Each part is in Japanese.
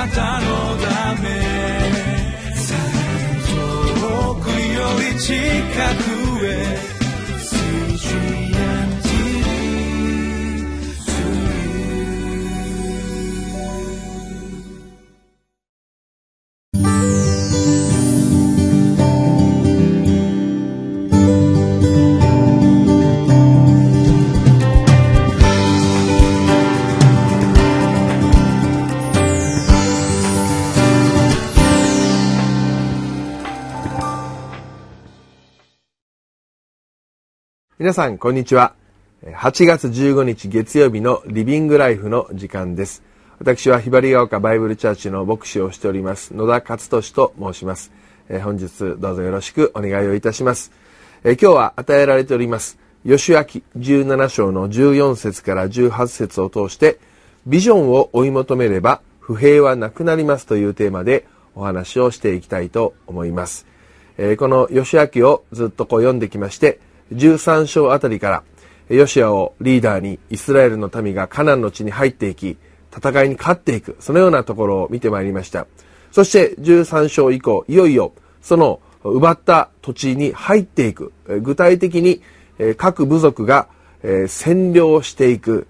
なたのため。遠くより近く。皆さん、こんにちは。8月15日月曜日のリビングライフの時間です。私はひばりが丘バイブルチャーチの牧師をしております野田勝利と申します。本日どうぞよろしくお願いをいたします。今日は与えられております。吉明17章の14節から18節を通してビジョンを追い求めれば不平はなくなりますというテーマでお話をしていきたいと思います。この吉明をずっとこう読んできまして13章あたりからヨシアをリーダーにイスラエルの民がカナンの地に入っていき戦いに勝っていくそのようなところを見てまいりました。そして13章以降いよいよその奪った土地に入っていく。具体的に各部族が占領していく。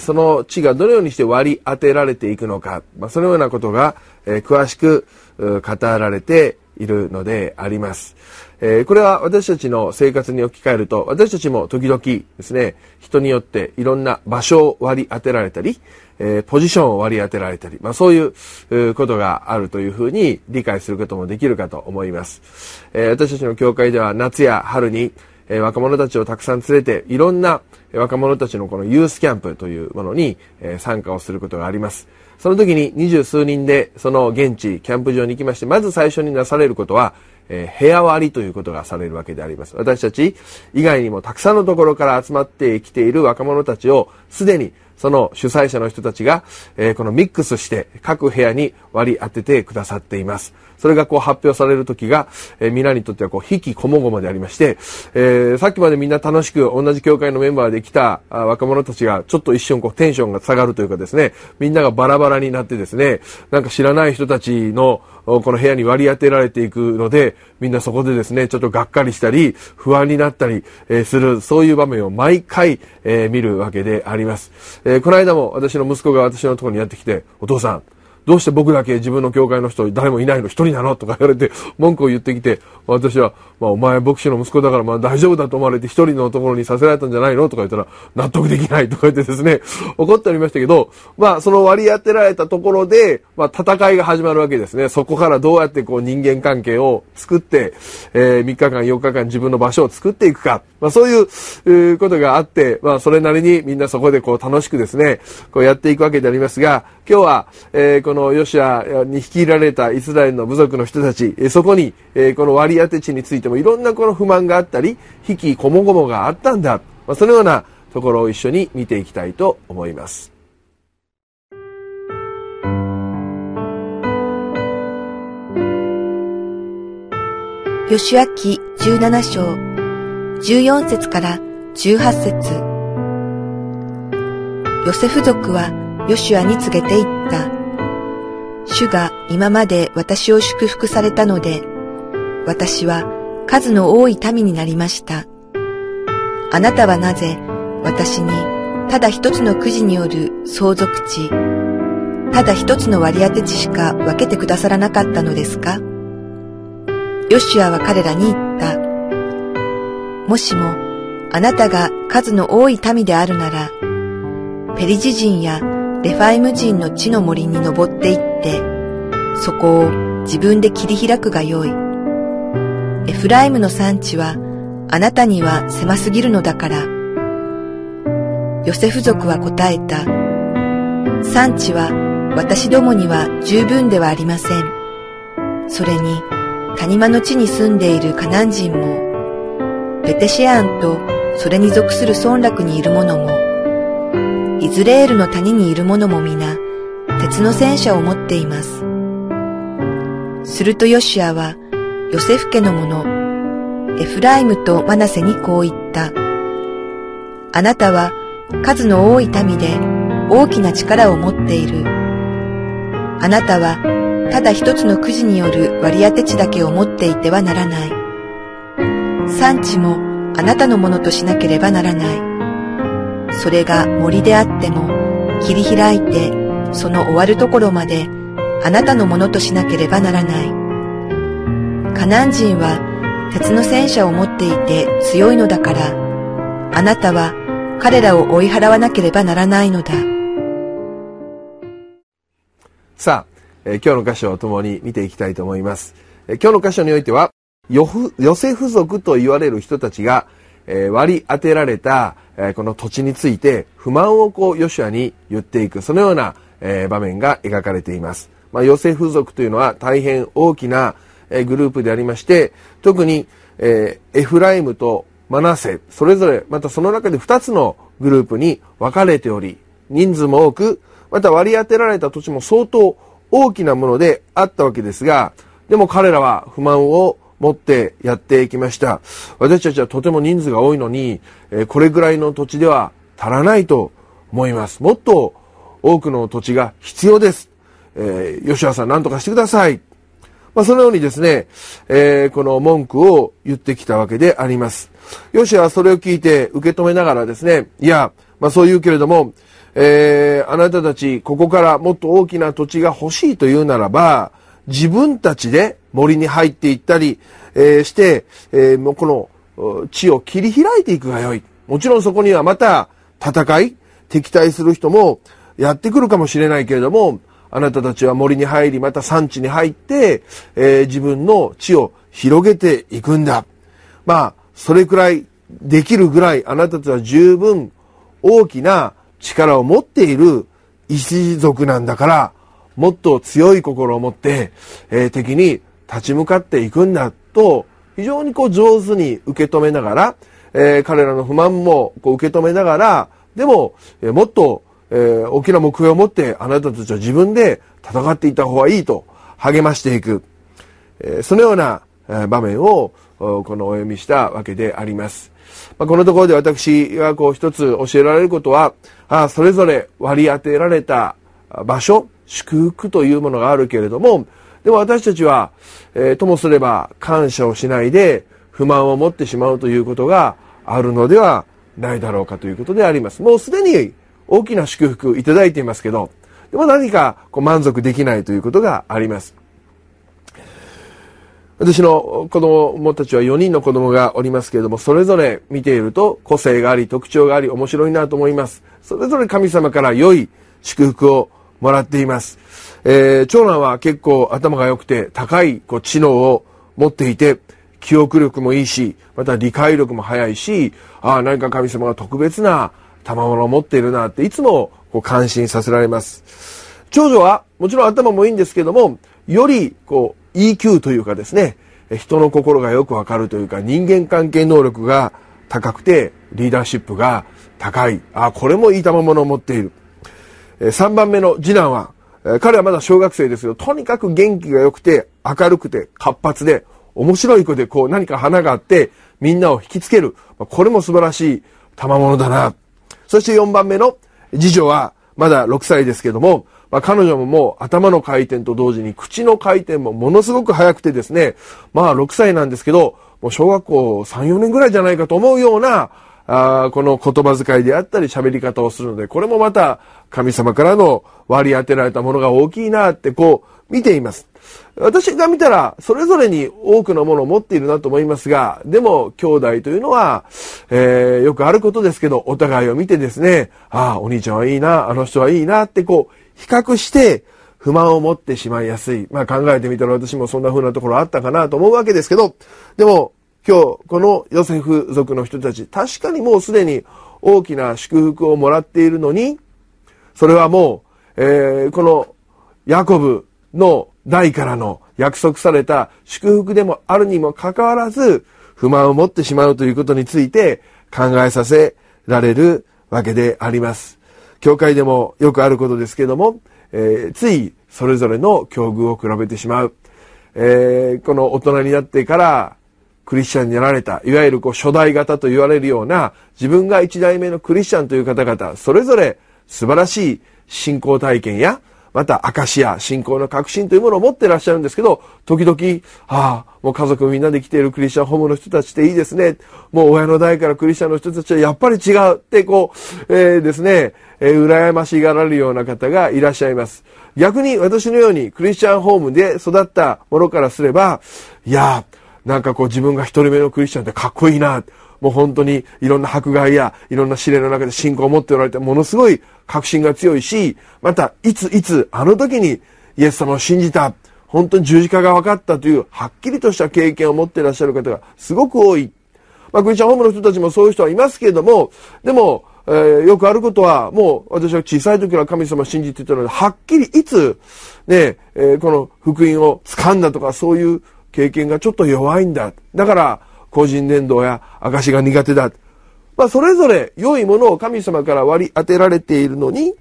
その地がどのようにして割り当てられていくのか。そのようなことが詳しく語られているのであります。えー、これは私たちの生活に置き換えると、私たちも時々ですね、人によっていろんな場所を割り当てられたり、えー、ポジションを割り当てられたり、まあそういうことがあるというふうに理解することもできるかと思います。えー、私たちの教会では夏や春に、え若者たちをたくさん連れて、いろんな若者たちのこのユースキャンプというものに、え参加をすることがあります。その時に二十数人でその現地、キャンプ場に行きまして、まず最初になされることは、えー、部屋割りということがされるわけであります。私たち以外にもたくさんのところから集まってきている若者たちをすでにその主催者の人たちが、えー、このミックスして各部屋に割り当ててくださっています。それがこう発表される時が、えー、皆にとってはこう、引きこもごもでありまして、えー、さっきまでみんな楽しく同じ教会のメンバーで来た若者たちがちょっと一瞬こうテンションが下がるというかですね、みんながバラバラになってですね、なんか知らない人たちのこの部屋に割り当てられていくので、みんなそこでですね、ちょっとがっかりしたり、不安になったり、えする、そういう場面を毎回、え見るわけであります。えこの間も私の息子が私のところにやってきて、お父さん、どうして僕だけ自分の教会の人誰もいないの一人なのとか言われて文句を言ってきて、私は、まあお前牧師の息子だからまあ大丈夫だと思われて一人のところにさせられたんじゃないのとか言ったら納得できないとか言ってですね、怒っておりましたけど、まあその割り当てられたところで、まあ戦いが始まるわけですね。そこからどうやってこう人間関係を作って、えー、3日間4日間自分の場所を作っていくか。まあそういう、えー、ことがあって、まあそれなりにみんなそこでこう楽しくですね、こうやっていくわけでありますが、今日は、えー、このヨシアに率いられたイスラエルの部族の人たち、そこに、この割り当て地についてもいろんなこの不満があったり、引きこもごもがあったんだ。まあ、そのようなところを一緒に見ていきたいと思います。吉明17章14節から18節ヨセフ族はヨシュアに告げていった。主が今まで私を祝福されたので、私は数の多い民になりました。あなたはなぜ私にただ一つのくじによる相続地、ただ一つの割り当て地しか分けてくださらなかったのですか？ヨシュアは彼らに言った。もしもあなたが数の多い民であるなら、ペリジ人やレファイム人の地の森に登っていって、そこを自分で切り開くがよい。エフライムの産地はあなたには狭すぎるのだから。ヨセフ族は答えた。産地は私どもには十分ではありません。それに谷間の地に住んでいるカナン人も、ペテシアンとそれに属する村落にいる者も、ズレールの谷にいる者も皆、鉄の戦車を持っています。するとヨシアは、ヨセフ家の者、エフライムとマナセにこう言った。あなたは数の多い民で大きな力を持っている。あなたはただ一つのくじによる割り当て地だけを持っていてはならない。産地もあなたのものとしなければならない。それが森であっても切り開いてその終わるところまであなたのものとしなければならない。カナン人は鉄の戦車を持っていて強いのだから、あなたは彼らを追い払わなければならないのだ。さあ、えー、今日の箇所を共に見ていきたいと思います。えー、今日の箇所においては、ヨフヨセフ族と言われる人たちが、え、割り当てられた、え、この土地について不満をこうヨシュアに言っていく、そのような、え、場面が描かれています。まあ、ヨセフ族というのは大変大きな、え、グループでありまして、特に、え、エフライムとマナセ、それぞれ、またその中で2つのグループに分かれており、人数も多く、また割り当てられた土地も相当大きなものであったわけですが、でも彼らは不満を持ってやっていきました。私たちはとても人数が多いのに、これぐらいの土地では足らないと思います。もっと多くの土地が必要です。えー、吉原さん何とかしてください。まあ、そのようにですね、えー、この文句を言ってきたわけであります。ヨシはそれを聞いて受け止めながらですね、いや、まあそう言うけれども、えー、あなたたち、ここからもっと大きな土地が欲しいというならば、自分たちで森に入っていったり、えー、して、えー、もうこの地を切り開いていくがよい。もちろんそこにはまた戦い、敵対する人もやってくるかもしれないけれども、あなたたちは森に入り、また山地に入って、えー、自分の地を広げていくんだ。まあ、それくらいできるぐらいあなたたちは十分大きな力を持っている一族なんだから、もっと強い心を持って、えー、敵に立ち向かっていくんだと、非常にこう上手に受け止めながら、えー、彼らの不満もこう受け止めながら、でも、えー、もっと、えー、大きな目標を持ってあなたたちは自分で戦っていった方がいいと励ましていく、え、そのような、場面をこのお読みしたわけであります。まあ、このところで私がこう一つ教えられることは、あそれぞれ割り当てられた場所、祝福というものがあるけれども、でも私たちは、えー、ともすれば感謝をしないで不満を持ってしまうということがあるのではないだろうかということであります。もうすでに大きな祝福いただいていますけど、でも何かこう満足できないということがあります。私の子供たちは4人の子供がおりますけれども、それぞれ見ていると個性があり、特徴があり、面白いなと思います。それぞれ神様から良い祝福をもらっています。えー、長男は結構頭が良くて高いこう知能を持っていて、記憶力もいいし、また理解力も早いし、ああ、何か神様が特別な賜物を持っているなっていつもこう感心させられます。長女はもちろん頭もいいんですけども、よりこう EQ というかですね、人の心がよくわかるというか人間関係能力が高くてリーダーシップが高い。ああ、これもいい賜物を持っている。3番目の次男は、え彼はまだ小学生ですけど、とにかく元気が良くて、明るくて、活発で、面白い子でこう何か花があって、みんなを引きつける。これも素晴らしい賜物だな。そして4番目の次女は、まだ6歳ですけども、まあ、彼女ももう頭の回転と同時に口の回転もものすごく速くてですね、まあ6歳なんですけど、もう小学校3、4年ぐらいじゃないかと思うような、あこの言葉遣いであったり喋り方をするので、これもまた神様からの割り当てられたものが大きいなってこう見ています。私が見たらそれぞれに多くのものを持っているなと思いますが、でも兄弟というのは、えー、よくあることですけど、お互いを見てですね、ああ、お兄ちゃんはいいな、あの人はいいなってこう比較して不満を持ってしまいやすい。まあ考えてみたら私もそんな風なところあったかなと思うわけですけど、でも今日このヨセフ族の人たち、確かにもうすでに大きな祝福をもらっているのに、それはもう、えー、このヤコブの代からの約束された祝福でもあるにもかかわらず、不満を持ってしまうということについて考えさせられるわけであります。教会でもよくあることですけども、えー、ついそれぞれの境遇を比べてしまう。えー、この大人になってからクリスチャンになられた、いわゆるこう初代型と言われるような、自分が一代目のクリスチャンという方々、それぞれ素晴らしい信仰体験や、また証や信仰の確信というものを持ってらっしゃるんですけど、時々、ああ、もう家族みんなで来ているクリスチャンホームの人たちっていいですね。もう親の代からクリスチャンの人たちはやっぱり違うってこう、えー、ですね、えー、羨ましがられるような方がいらっしゃいます。逆に私のようにクリスチャンホームで育ったものからすれば、いや、なんかこう自分が一人目のクリスチャンってかっこいいな。もう本当にいろんな迫害やいろんな試練の中で信仰を持っておられてものすごい確信が強いし、またいついつあの時にイエス様を信じた、本当に十字架が分かったというはっきりとした経験を持っていらっしゃる方がすごく多い。まあクリスチャンホームの人たちもそういう人はいますけれども、でも、えー、よくあることは、もう私は小さい時から神様を信じていたので、はっきりいつ、ね、えー、この福音を掴んだとかそういう経験がちょっと弱いんだ。だから、個人伝道や証が苦手だ。まあ、それぞれ良いものを神様から割り当てられているのに、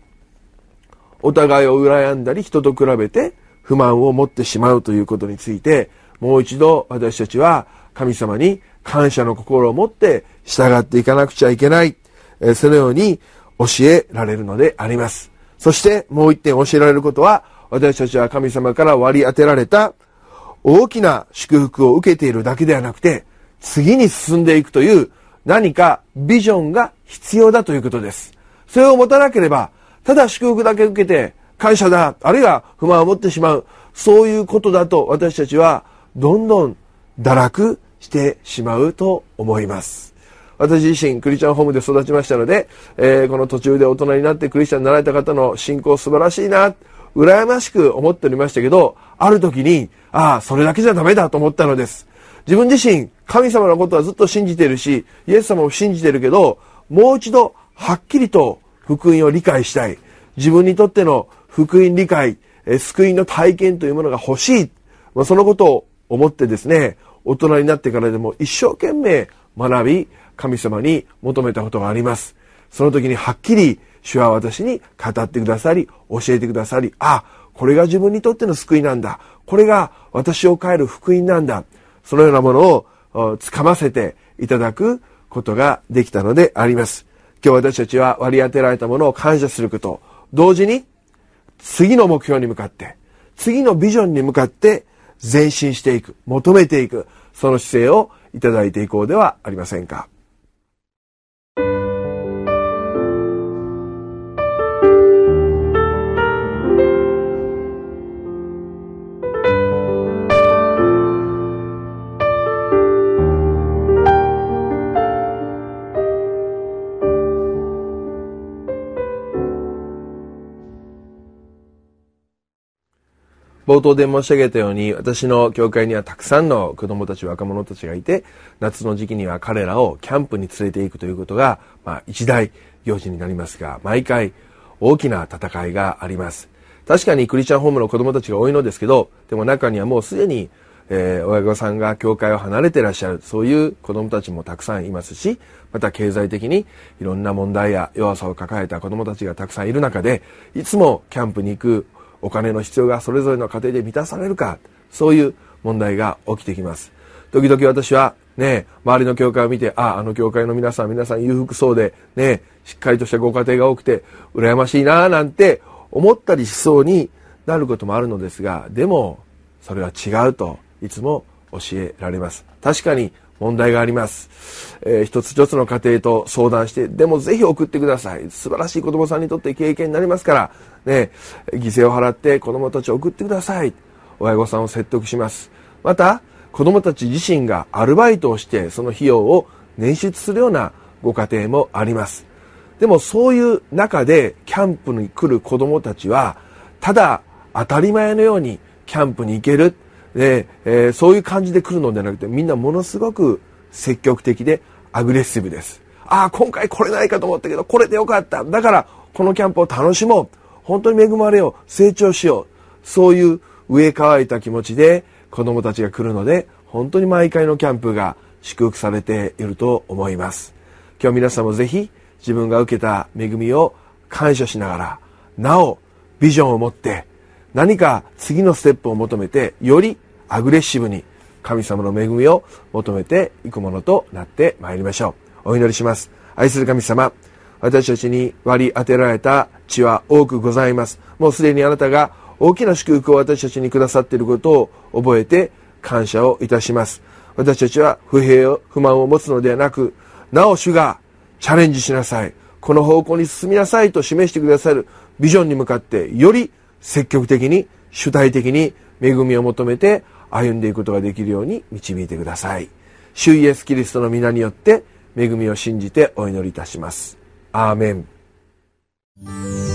お互いを羨んだり人と比べて不満を持ってしまうということについて、もう一度私たちは神様に感謝の心を持って従っていかなくちゃいけない。そのように教えられるのであります。そしてもう一点教えられることは、私たちは神様から割り当てられた大きな祝福を受けているだけではなくて、次に進んでいくという何かビジョンが必要だということです。それを持たなければ、ただ祝福だけ受けて感謝だ、あるいは不満を持ってしまう、そういうことだと私たちはどんどん堕落してしまうと思います。私自身クリスチャンホームで育ちましたので、えー、この途中で大人になってクリスチャンになられた方の信仰素晴らしいな、羨ましく思っておりましたけど、ある時に、ああ、それだけじゃダメだと思ったのです。自分自身、神様のことはずっと信じてるし、イエス様を信じてるけど、もう一度、はっきりと福音を理解したい。自分にとっての福音理解、え救いの体験というものが欲しい。まあ、そのことを思ってですね、大人になってからでも一生懸命学び、神様に求めたことがあります。その時にはっきり主は私に語ってくださり、教えてくださり、あ、これが自分にとっての救いなんだ。これが私を変える福音なんだ。そのようなものをつかませていただくことができたのであります。今日私たちは割り当てられたものを感謝すること、同時に次の目標に向かって、次のビジョンに向かって前進していく、求めていく、その姿勢をいただいていこうではありませんか。冒頭で申し上げたように、私の教会にはたくさんの子供たち、若者たちがいて、夏の時期には彼らをキャンプに連れて行くということが、まあ、一大行事になりますが、毎回大きな戦いがあります。確かにクリスチャンホームの子供たちが多いのですけど、でも中にはもうすでに、えー、親御さんが教会を離れてらっしゃる、そういう子供たちもたくさんいますし、また経済的にいろんな問題や弱さを抱えた子供たちがたくさんいる中で、いつもキャンプに行くお金の必要がそれぞれの家庭で満たされるか、そういう問題が起きてきます。時々私はね、周りの教会を見て、あ、あの教会の皆さん、皆さん裕福そうで、ね、しっかりとしたご家庭が多くて、羨ましいなぁなんて思ったりしそうになることもあるのですが、でも、それは違うといつも教えられます。確かに問題があります。えー、一つ一つの家庭と相談して、でもぜひ送ってください。素晴らしい子供さんにとって経験になりますから、ね、犠牲を払って子供たちを送ってください。親御さんを説得します。また、子供たち自身がアルバイトをしてその費用を捻出するようなご家庭もあります。でもそういう中でキャンプに来る子供たちは、ただ当たり前のようにキャンプに行ける。で、えー、そういう感じで来るのではなくて、みんなものすごく積極的でアグレッシブです。ああ、今回来れないかと思ったけど、これでよかった。だから、このキャンプを楽しもう。本当に恵まれよう。成長しよう。そういう植え乾いた気持ちで子供たちが来るので、本当に毎回のキャンプが祝福されていると思います。今日皆さんもぜひ自分が受けた恵みを感謝しながら、なおビジョンを持って何か次のステップを求めて、よりアグレッシブに神様の恵みを求めていくものとなってまいりましょう。お祈りします。愛する神様、私たちに割り当てられた血は多くございます。もうすでにあなたが大きな祝福を私たちにくださっていることを覚えて感謝をいたします。私たちは不平を、不満を持つのではなく、なお主がチャレンジしなさい。この方向に進みなさいと示してくださるビジョンに向かってより積極的に主体的に恵みを求めて歩んでいくことができるように導いてください。主イエスキリストの皆によって恵みを信じてお祈りいたします。アーメン。